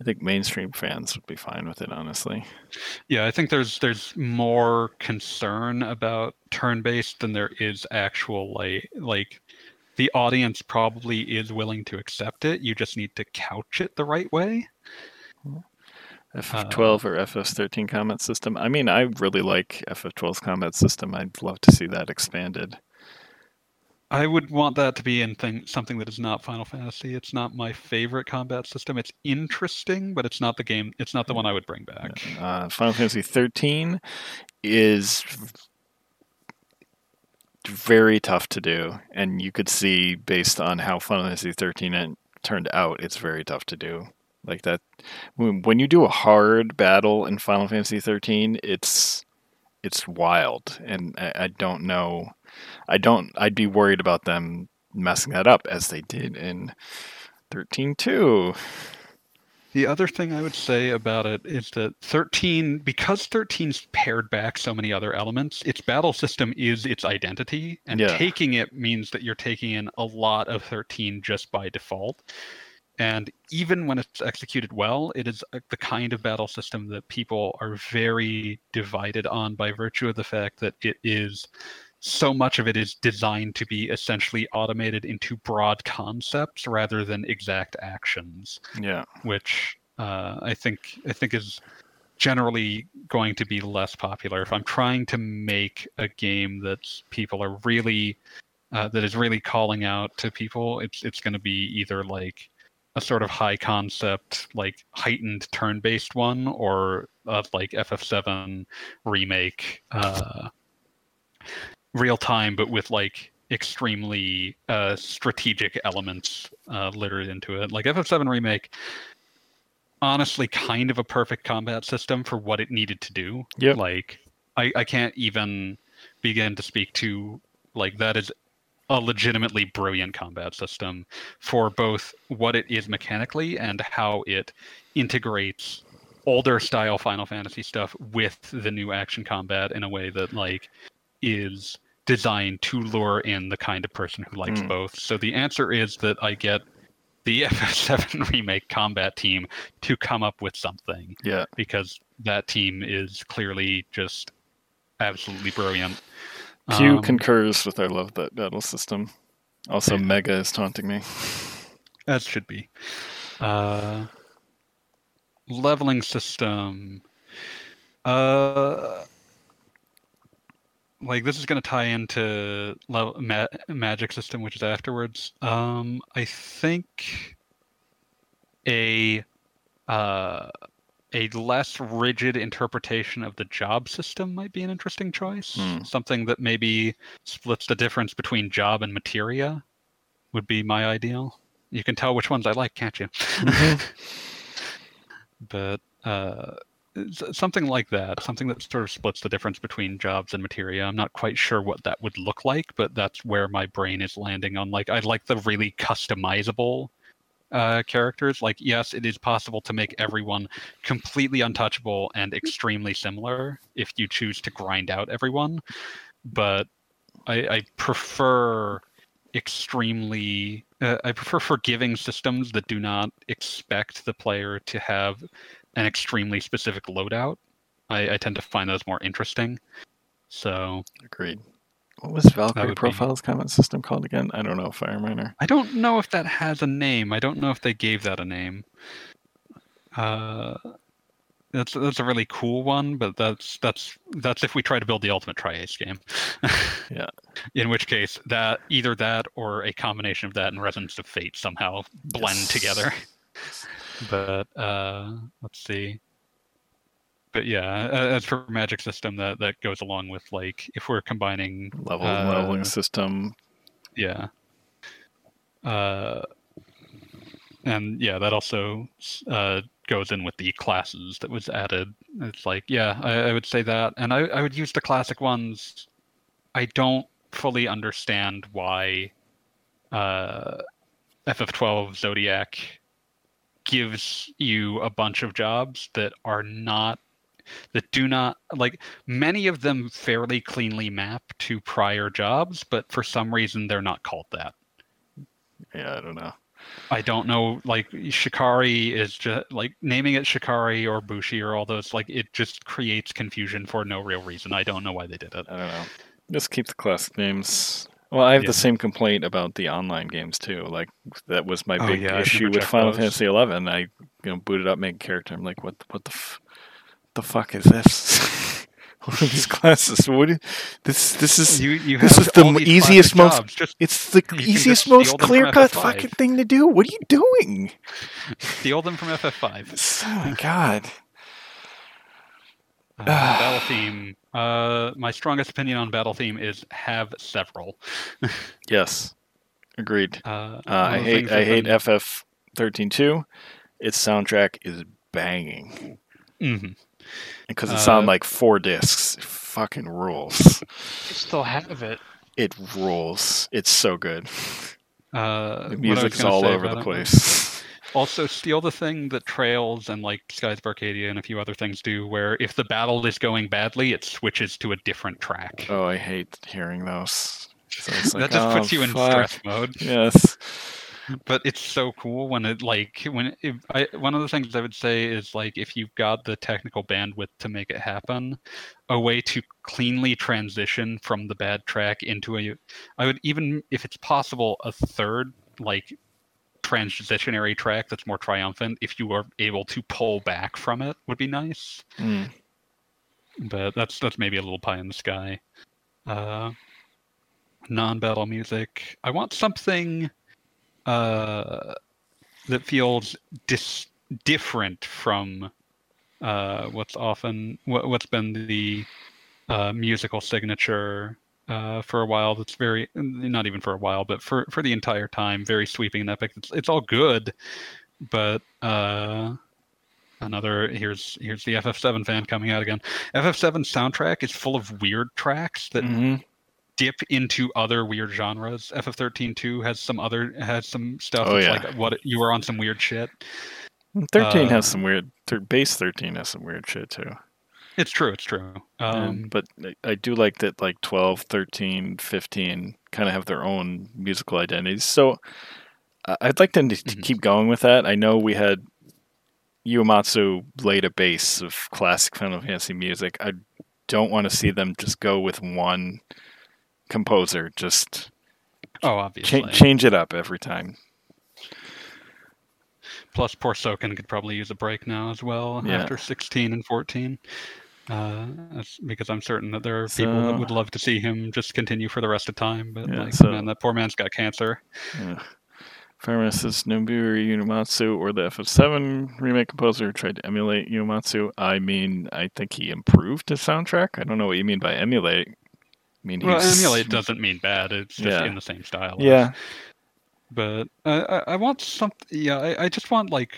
I think mainstream fans would be fine with it, honestly. Yeah, I think there's there's more concern about turn-based than there is actual like like the audience probably is willing to accept it. You just need to couch it the right way. FF12 or FF13 combat system. I mean, I really like FF12's combat system. I'd love to see that expanded. I would want that to be in thing something that is not Final Fantasy. It's not my favorite combat system. It's interesting, but it's not the game. It's not the one I would bring back. Uh, Final Fantasy 13 is very tough to do, and you could see based on how Final Fantasy 13 turned out, it's very tough to do. Like that, when, when you do a hard battle in Final Fantasy 13, it's it's wild, and I, I don't know. I don't. I'd be worried about them messing that up as they did in 13.2. The other thing I would say about it is that 13, because 13's pared back so many other elements, its battle system is its identity, and Yeah. taking it means that you're taking in a lot of 13 just by default. And even when it's executed well, it is uh, the kind of battle system that people are very divided on by virtue of the fact that it is so much of it is designed to be essentially automated into broad concepts rather than exact actions Yeah. which uh, I think I think is generally going to be less popular. If I'm trying to make a game that people are really uh, that is really calling out to people, it's it's going to be either like a sort of high concept, like heightened turn-based one, or uh, like FF7 remake, uh, real time, but with like extremely uh, strategic elements uh, littered into it. Like FF7 remake, honestly, kind of a perfect combat system for what it needed to do. Yeah. Like I, I can't even begin to speak to like that is a legitimately brilliant combat system for both what it is mechanically and how it integrates older style Final Fantasy stuff with the new action combat in a way that like is designed to lure in the kind of person who likes Mm. both. So the answer is that I get the FF7 remake combat team to come up with something Yeah. because that team is clearly just absolutely brilliant. Pew Um, concurs with our love that battle system. Also, Yeah. Mega is taunting me. As should be. Uh, leveling system. Uh, like this is going to tie into level, ma- magic system, which is afterwards. Um, I think a uh, a less rigid interpretation of the job system might be an interesting choice. Hmm. Something that maybe splits the difference between job and materia would be my ideal. You can tell which ones I like, can't you? but uh, something like that, something that sort of splits the difference between jobs and materia. I'm not quite sure what that would look like, but that's where my brain is landing on. Like, I like the really customizable uh, characters. Like, yes, it is possible to make everyone completely untouchable and extremely similar if you choose to grind out everyone, but I, I prefer extremely uh, i prefer forgiving systems that do not expect the player to have an extremely specific loadout i, I tend to find those more interesting so Agreed. What was Valkyrie would be- Profile's comment system called again? I don't know, Fireminer. i don't know if that has a name i don't know if they gave that a name uh that's that's a really cool one, but that's that's that's if we try to build the ultimate tri-ace game. Yeah. In which case, that either that or a combination of that and Resonance of Fate somehow blend Yes. together. But uh, let's see. But yeah, as for magic system, that that goes along with like if we're combining Level uh, leveling system. yeah. Uh, and yeah, that also uh, goes in with the classes that was added. It's like, yeah, I, I would say that, and I, I would use the classic ones. I don't fully understand why uh, FF12 Zodiac gives you a bunch of jobs that are not that do not like many of them fairly cleanly map to prior jobs, but for some reason they're not called that. Yeah, I don't know. I don't know, like Shikari is just like naming it Shikari or Bushi or all those, like it just creates confusion for no real reason. I don't know why they did it. I don't know. Just keep the classic names. Well, I have Yeah. the same complaint about the online games too. Like that was my Oh, big yeah, issue with Final those. Fantasy Eleven. I you know booted up, make character. I'm like, what? What the? F- the fuck is this? what are these classes? What? do- This this is You you this is the easiest, most- jobs, Just it's the easiest, most steal them from clear cut fucking thing to do. What are you doing? steal them from FF5. Oh my god. Uh, battle theme. Uh, my strongest opinion on battle theme is have several. Yes, agreed. Uh, Uh, I hate things I I've hate been- FF thirteen two. Its soundtrack is banging Mhm. Because it's on Uh, like four discs. It fucking rules. You still have it. It rules. It's so good. Uh, The music's all over the it place. Also, steal the thing that Trails and like Skies of Arcadia and a few other things do, where if the battle is going badly, it switches to a different track. Oh, I hate hearing those. So like, that just puts oh, you in fuck. stress mode. Yes. But it's so cool when it like when it, I one of the things I would say is like if you've got the technical bandwidth to make it happen, a way to cleanly transition from the bad track into a I would even if it's possible a third like transitionary track that's more triumphant if you are able to pull back from it would be nice Mm. but that's that's maybe a little pie in the sky. Uh, non-battle music. I want something uh, that feels dis- different from uh, what's often what, what's been the uh, musical signature uh, for a while. That's very not even for a while, but for for the entire time, very sweeping and epic. It's it's all good, but. Uh, Another here's here's the FF7 fan coming out again. FF7 soundtrack is full of weird tracks that hmm dip into other weird genres. FF13 2 has some other has some stuff Oh, yeah. like what you were on some weird shit. Thirteen Uh, has some weird. Base thirteen has some weird shit too. It's true, it's true. Um, And- but I- I do like that like 12, 13, 15 kind of have their own musical identities. So I- I'd like them to, to Mhm. keep going with that. I know we had Uematsu laid a base of classic Final Fantasy music. I don't want to see them just go with one composer. Just oh, cha- obviously. change it up every time. Plus, poor Soken could probably use a break now as well Yeah. after 16 and 14. Uh, that's because I'm certain that there are people that would love to see him just continue for the rest of time. But Yeah, like, so- man, that poor man's got cancer. Yeah. Says Nobuo Uematsu or the FF7 remake composer tried to emulate Uematsu. I mean, I think he improved his soundtrack. I don't know what you mean by emulate. I mean, Well, he's- emulate doesn't mean bad. It's just Yeah. in the same style. Yeah, But uh, I, I want something. Yeah, I, I just want like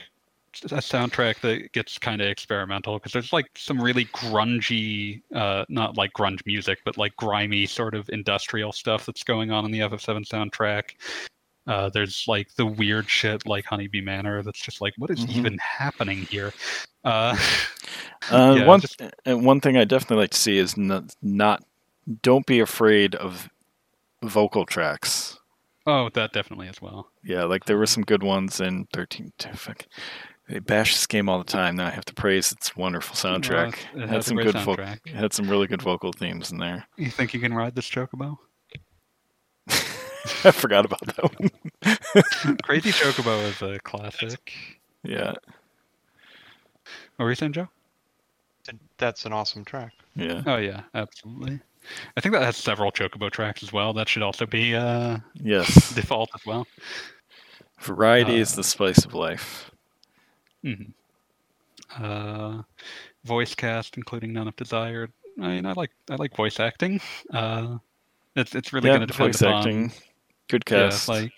a soundtrack that gets kind of experimental because there's like some really grungy, uh, not like grunge music, but like grimy sort of industrial stuff that's going on in the FF7 soundtrack. Uh, there's like the weird shit like Honeybee Manor that's just like, what is Mhm. even happening here? Uh, Uh, Yeah, one just- and one thing I definitely like to see is not, not don't be afraid of vocal tracks. oh, that definitely as well. Yeah, like there were some good ones in 13. Fuck. They bash this game all the time. Now I have to praise its wonderful soundtrack. Well, it It had some good vo- soundtrack. it had some really good vocal themes in there. You think you can ride this chocobo? I forgot about that one. Crazy Chocobo is a classic. Yeah, What were you saying, Joe? That's an awesome track. yeah, Oh yeah, absolutely. I think that has several Chocobo tracks as well. That should also be uh, yes. default as well. Variety Uh, is the spice of life. hmm Uh, voice cast, including none of desired. I mean, I like I like voice acting. Uh, it's it's really yeah, going to depend voice upon. acting, good Yeah, cast. like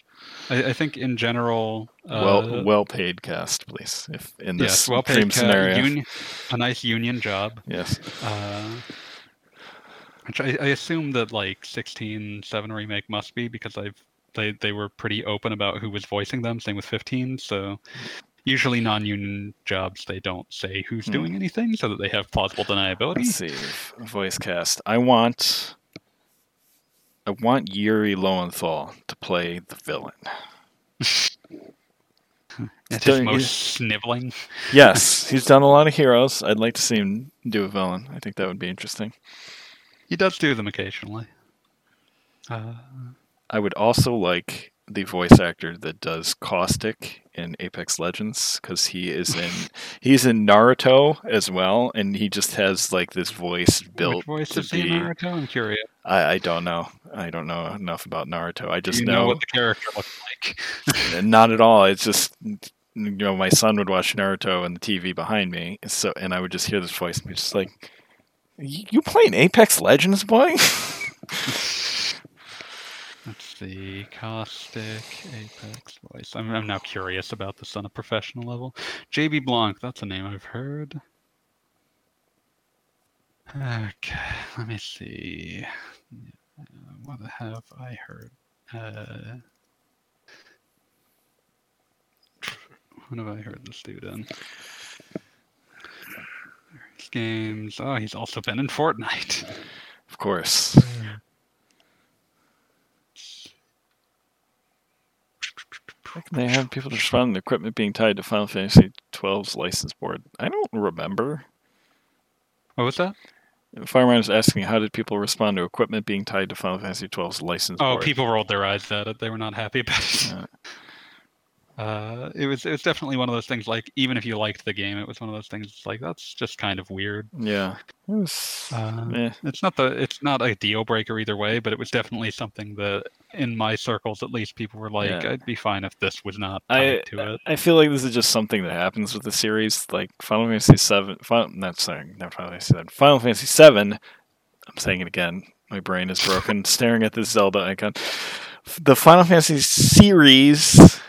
I, I think in general. Uh, well, well paid cast, please. If in this yes, well paid. scenario, union, a nice union job. yes. Uh, which I, I assume that like 16, 7 remake must be because I've they they were pretty open about who was voicing them. Same with 15. So usually non-union jobs they don't say who's Hmm. doing anything so that they have plausible deniability. Let's see, voice cast. I want, I want Yuri Lowenthal to play the villain. It's his most sniveling. Yes, he's done a lot of heroes. I'd like to see him do a villain. I think that would be interesting. He does do them occasionally. Uh, I would also like the voice actor that does Caustic in Apex Legends because he is in he's in Naruto as well, and he just has like this voice built which voice to is be. Naruto? I'm curious. I, I don't know. I don't know enough about Naruto. I just you know, what the character looks like? Not at all. It's just you know, my son would watch Naruto on the TV behind me, so and I would just hear this voice and be just like, "You playing Apex Legends, boy?" Let's see. Caustic, Apex voice. I'm, I'm now curious about this on a professional level. JB Blanc, that's a name I've heard. Okay, let me see. What have I heard? Uh, what have I heard this dude in? Games. Oh, he's also been in Fortnite. of course. They have people respond to equipment being tied to Final Fantasy XII's license board? I don't remember. What was that? Fireminer is asking, how did people respond to equipment being tied to Final Fantasy XII's license Oh, board? people rolled their eyes at it. They were not happy about it. Yeah. Uh, it was it was definitely one of those things. Like even if you liked the game, it was one of those things. Like that's just kind of weird. Yeah. It was. Uh. It's not the it's not a deal breaker either way, but it was definitely something that in my circles at least people were like, Yeah. I'd be fine if this was not I- to it. I feel like this is just something that happens with the series. Like Final Fantasy Seven, Final, not sorry, not Final Fantasy Seven. Final Fantasy Seven. I'm saying it again. My brain is broken. staring at this Zelda icon. The Final Fantasy series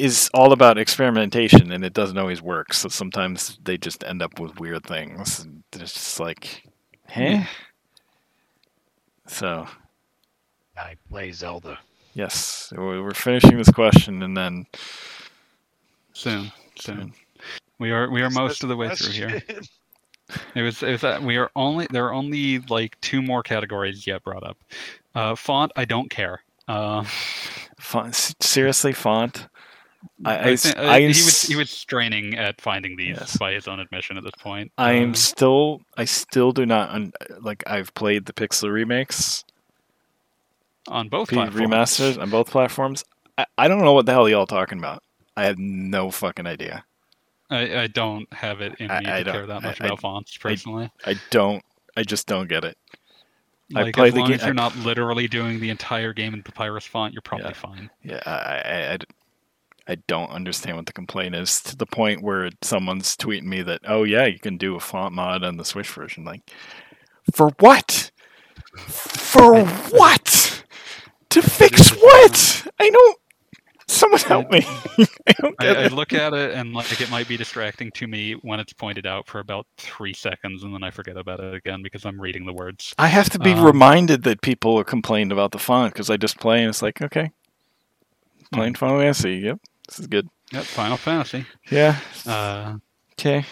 is all about experimentation, and it doesn't always work. So sometimes they just end up with weird things. and It's just like, huh? So I play Zelda. yes, we- we're finishing this question, and then Soon, soon. We are we are most of the way through here. It was it was that we are only there are only like two more categories yet brought up. Uh, font, I don't care. Uh, font, seriously, font. I, I, I uh, I he was he was straining at finding these Yes. by his own admission at this point. I am Uh, still. I still do not un- like. I've played the Pixel remakes, on both P- platforms. remasters on both platforms. I, I don't know what the hell y'all talking about. I have no fucking idea. I, I don't have it in me I to care that much I- I- about fonts personally. I don't. I just don't get it. I like played as the long as you're not literally doing the entire game in papyrus font, you're probably Yeah. fine. Yeah, I, I, I, I don't understand what the complaint is to the point where someone's tweeting me that, oh yeah, you can do a font mod on the Switch version. Like, for what? For what? To fix what? I don't. Someone help me. I don't I, get I it. look at it and like it might be distracting to me when it's pointed out for about three seconds, and then I forget about it again because I'm reading the words. I have to be Um, reminded that people are complaining about the font because I just play and it's like, okay, playing Final Fantasy. Yep, this is good. Yep, Final Fantasy. Yeah. Uh, Okay.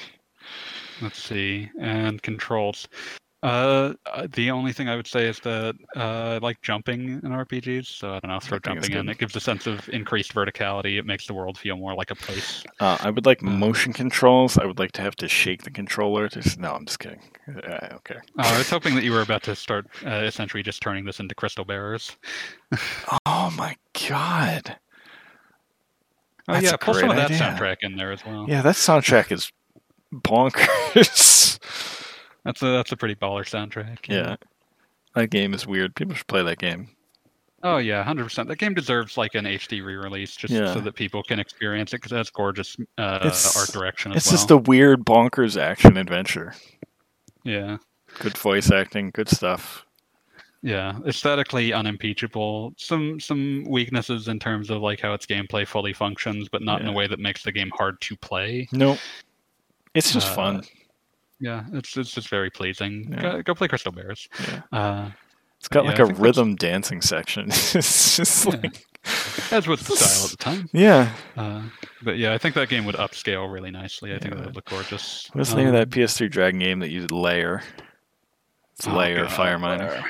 let's see, and controls. Uh, uh, the only thing I would say is that uh, I like jumping in RPGs, so I don't know, throw Jumping is jumping in. It gives a sense of increased verticality. It makes the world feel more like a place. Uh, I would like Uh, motion controls. I would like to have to shake the controller. To... No, I'm just kidding. Uh, okay. Uh, I was hoping that you were about to start uh, essentially just turning this into crystal bearers. Oh my god. Oh That's yeah, pull some of that idea. soundtrack in there as well. Yeah, that soundtrack is bonkers. That's a that's a pretty baller soundtrack. yeah. That game is weird. People should play that game. Oh yeah, hundred percent. That game deserves like an HD re-release just Yeah. so that people can experience it because that's gorgeous uh, It's- art direction as It's well. just a weird, bonkers action adventure. yeah, Good voice acting, good stuff. Yeah. Aesthetically unimpeachable. Some some weaknesses in terms of like how its gameplay fully functions, but not in a way that makes the game hard to play. Nope. It's just Uh, fun. Yeah, it's it's just very pleasing. Yeah. Go, go play Crystal Bearers. Yeah. Uh, It's got yeah, like a think that's- rhythm dancing section. it's just Yeah. like as was the style at the time. Yeah. Uh, but yeah, I think that game would upscale really nicely. I think Yeah. that would look gorgeous. What's the name of Um, that PS3 Dragon game that used Lair? It's oh, Lair God, Fireminer.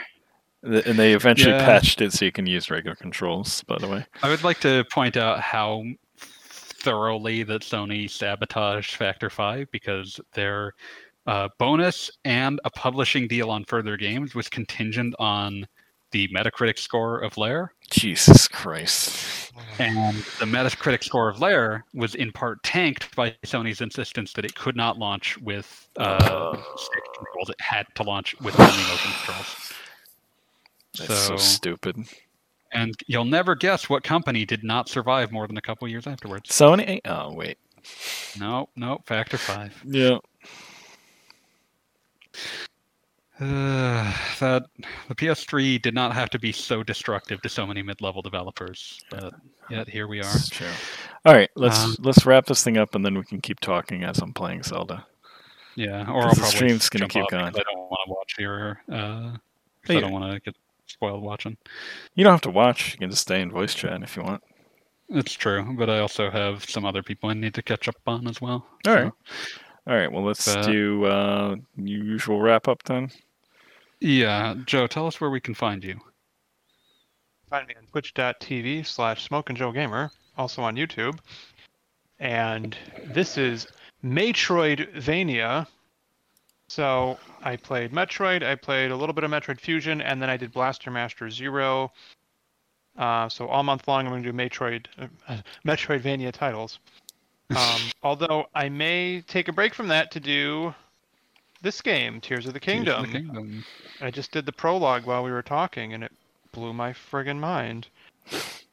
And they eventually Yeah. patched it so you can use regular controls, by the way. I would like to point out how thoroughly that Sony sabotaged Factor 5 because their uh, bonus and a publishing deal on further games was contingent on the Metacritic score of Lair. Jesus Christ. And the Metacritic score of Lair was in part tanked by Sony's insistence that it could not launch with uh, Uh. stick controls. It had to launch with only motion controls. That's so, So- stupid. And you'll never guess what company did not survive more than a couple years afterwards. Sony? Oh, wait. No, no, Factor 5. Yeah. Uh, that the PS3 did not have to be so destructive to so many mid-level developers, but yet here we are. It's true. All right, let's Um, let's wrap this thing up and then we can keep talking as I'm playing Zelda. Yeah, or I'll the probably stream's gonna keep going. I don't want to watch your. Uh, 'cause Yeah. I don't want to get spoiled watching. You don't have to watch. You can just stay in voice chat if you want. It's true, but I also have some other people I need to catch up on as well. All so- right. All right. Well, let's Uh, do uh, usual wrap up then. Yeah, Joe, tell us where we can find you. Find me on twitch.tv slash smoke and Joe Gamer, also on YouTube. And this is Metroidvania. So I played Metroid, I played a little bit of Metroid Fusion, and then I did Blaster Master Zero. Uh, so all month long, I'm going to do Metroid, uh, Metroidvania titles. Um, although I may take a break from that to do this game, Tears of the Kingdom. of the Kingdom. I just did the prologue while we were talking, and it blew my friggin' mind.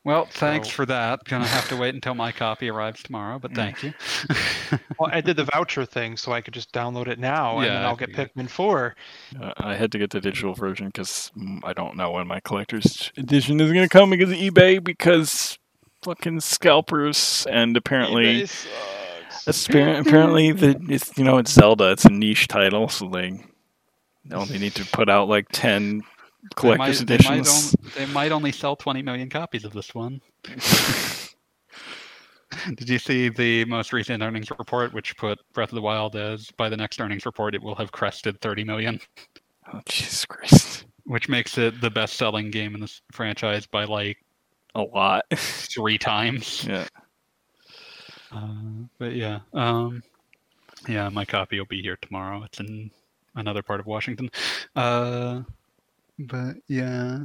Well, thanks So- for that. Gonna have to wait until my copy arrives tomorrow, but Mm. thank you. Well, I did the voucher thing, so I could just download it now, and Yeah, then I I'll get figured. Pikmin 4. Uh, I had to get the digital version because I don't know when my collector's edition is going to come because of eBay because fucking scalpers, and apparently, eBay sucks. apparently, apparently the it's you know it's Zelda. It's a niche title, so they only need to put out like ten collector's they might, they might editions. on- They might only sell 20 million copies of this one. Did you see the most recent earnings report, which put Breath of the Wild as by the next earnings report it will have crested 30 million, oh Jesus Christ, which makes it the best-selling game in this franchise by like a lot. three times. yeah. Uh, but yeah, um, yeah, my copy will be here tomorrow. It's in another part of Washington. Uh, but yeah,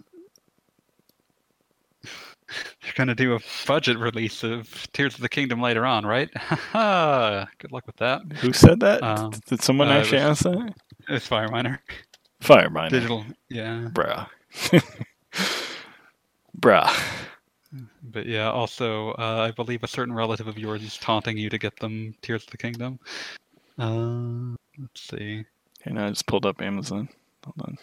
you're gonna do a budget release of Tears of the Kingdom later on, right? Good luck with that. Who said that? Um, Did someone uh, actually was- ask that? It's Fireminer. Fireminer. Digital, yeah. Bruh. Bruh. But yeah, also, uh, I believe a certain relative of yours is taunting you to get them Tears of the Kingdom. Uh, let's see. Okay, now I just pulled up Amazon. Hold on.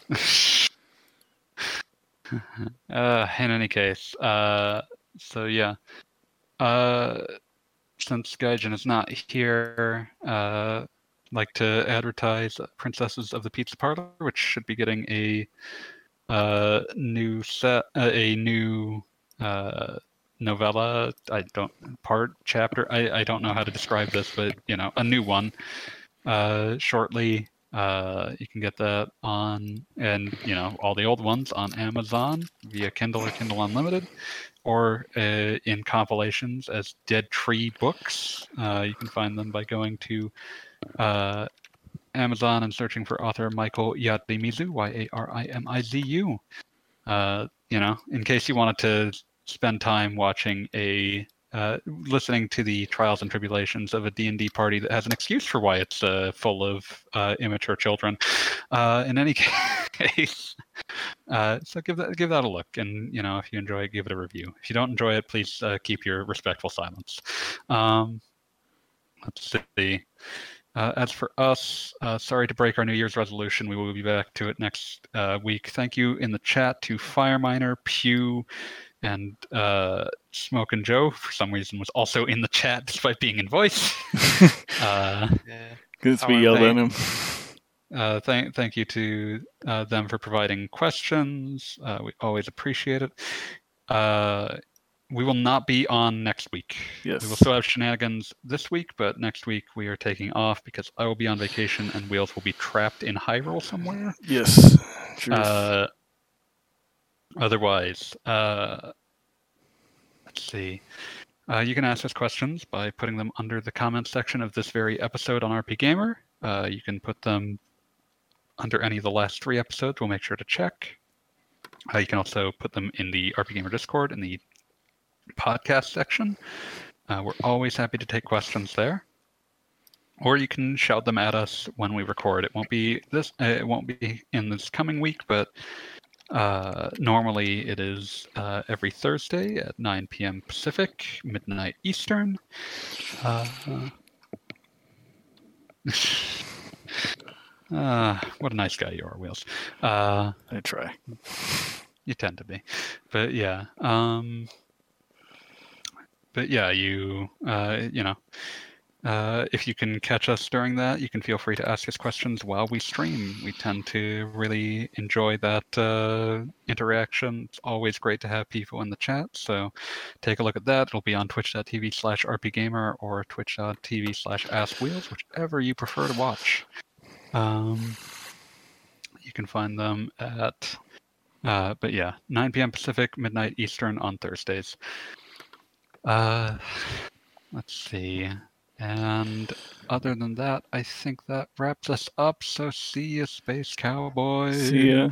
Uh, in any case, uh, so yeah, uh, since Gaijin is not here, uh, like to advertise Princesses of the Pizza Parlor, which should be getting a uh, new set, uh, a new uh, novella. I don't part chapter. I I don't know how to describe this, but you know, a new one uh, shortly. Uh, you can get that on, and you know, all the old ones on Amazon via Kindle or Kindle Unlimited, or uh, in compilations as Dead Tree books. Uh, you can find them by going to uh, Amazon and searching for author Michael Yarimizu, Y A R I M I Z U. Uh, you know, in case you wanted to spend time watching a uh, listening to the trials and tribulations of a D&D party that has an excuse for why it's uh, full of uh, immature children. Uh, in any case, uh, so give that give that a look, and you know if you enjoy it, give it a review. If you don't enjoy it, please keep your respectful silence. Um, let's see. Uh, as for us, uh, sorry to break our New Year's resolution. We will be back to it next uh, week. Thank you in the chat to Fireminer, Pew, and Smoke and Joe. For some reason, was also in the chat despite being in voice. uh, Yeah. Because I we wanna yelled at thank- him. uh, thank thank you to uh, them for providing questions. Uh, we always appreciate it. Uh, we will not be on next week. Yes. We will still have shenanigans this week, but next week we are taking off because I will be on vacation and Wheels will be trapped in Hyrule somewhere. Yes. Truth. Uh, otherwise, uh, let's see. Uh, you can ask us questions by putting them under the comments section of this very episode on RP Gamer. Uh, you can put them under any of the last three episodes. We'll make sure to check. Uh, you can also put them in the RP Gamer Discord in the podcast section. Uh, we're always happy to take questions there. Or you can shout them at us when we record. It won't be this. Uh, it won't be in this coming week, but uh, normally it is uh, every Thursday at 9 p.m. Pacific, midnight Eastern. Uh, uh, what a nice guy you are, Wheels. Uh, I try. you tend to be, but yeah. Um, but yeah, you uh, you know, uh, if you can catch us during that, you can feel free to ask us questions while we stream. We tend to really enjoy that uh, interaction. It's always great to have people in the chat. So take a look at that. It'll be on twitch.tv slash rpgamer or twitch.tv slash askwheels, whichever you prefer to watch. Um, you can find them at uh, but yeah, 9 p.m. Pacific, midnight Eastern on Thursdays. Uh, let's see. And other than that, I think that wraps us up. So see you, Space Cowboys. See ya.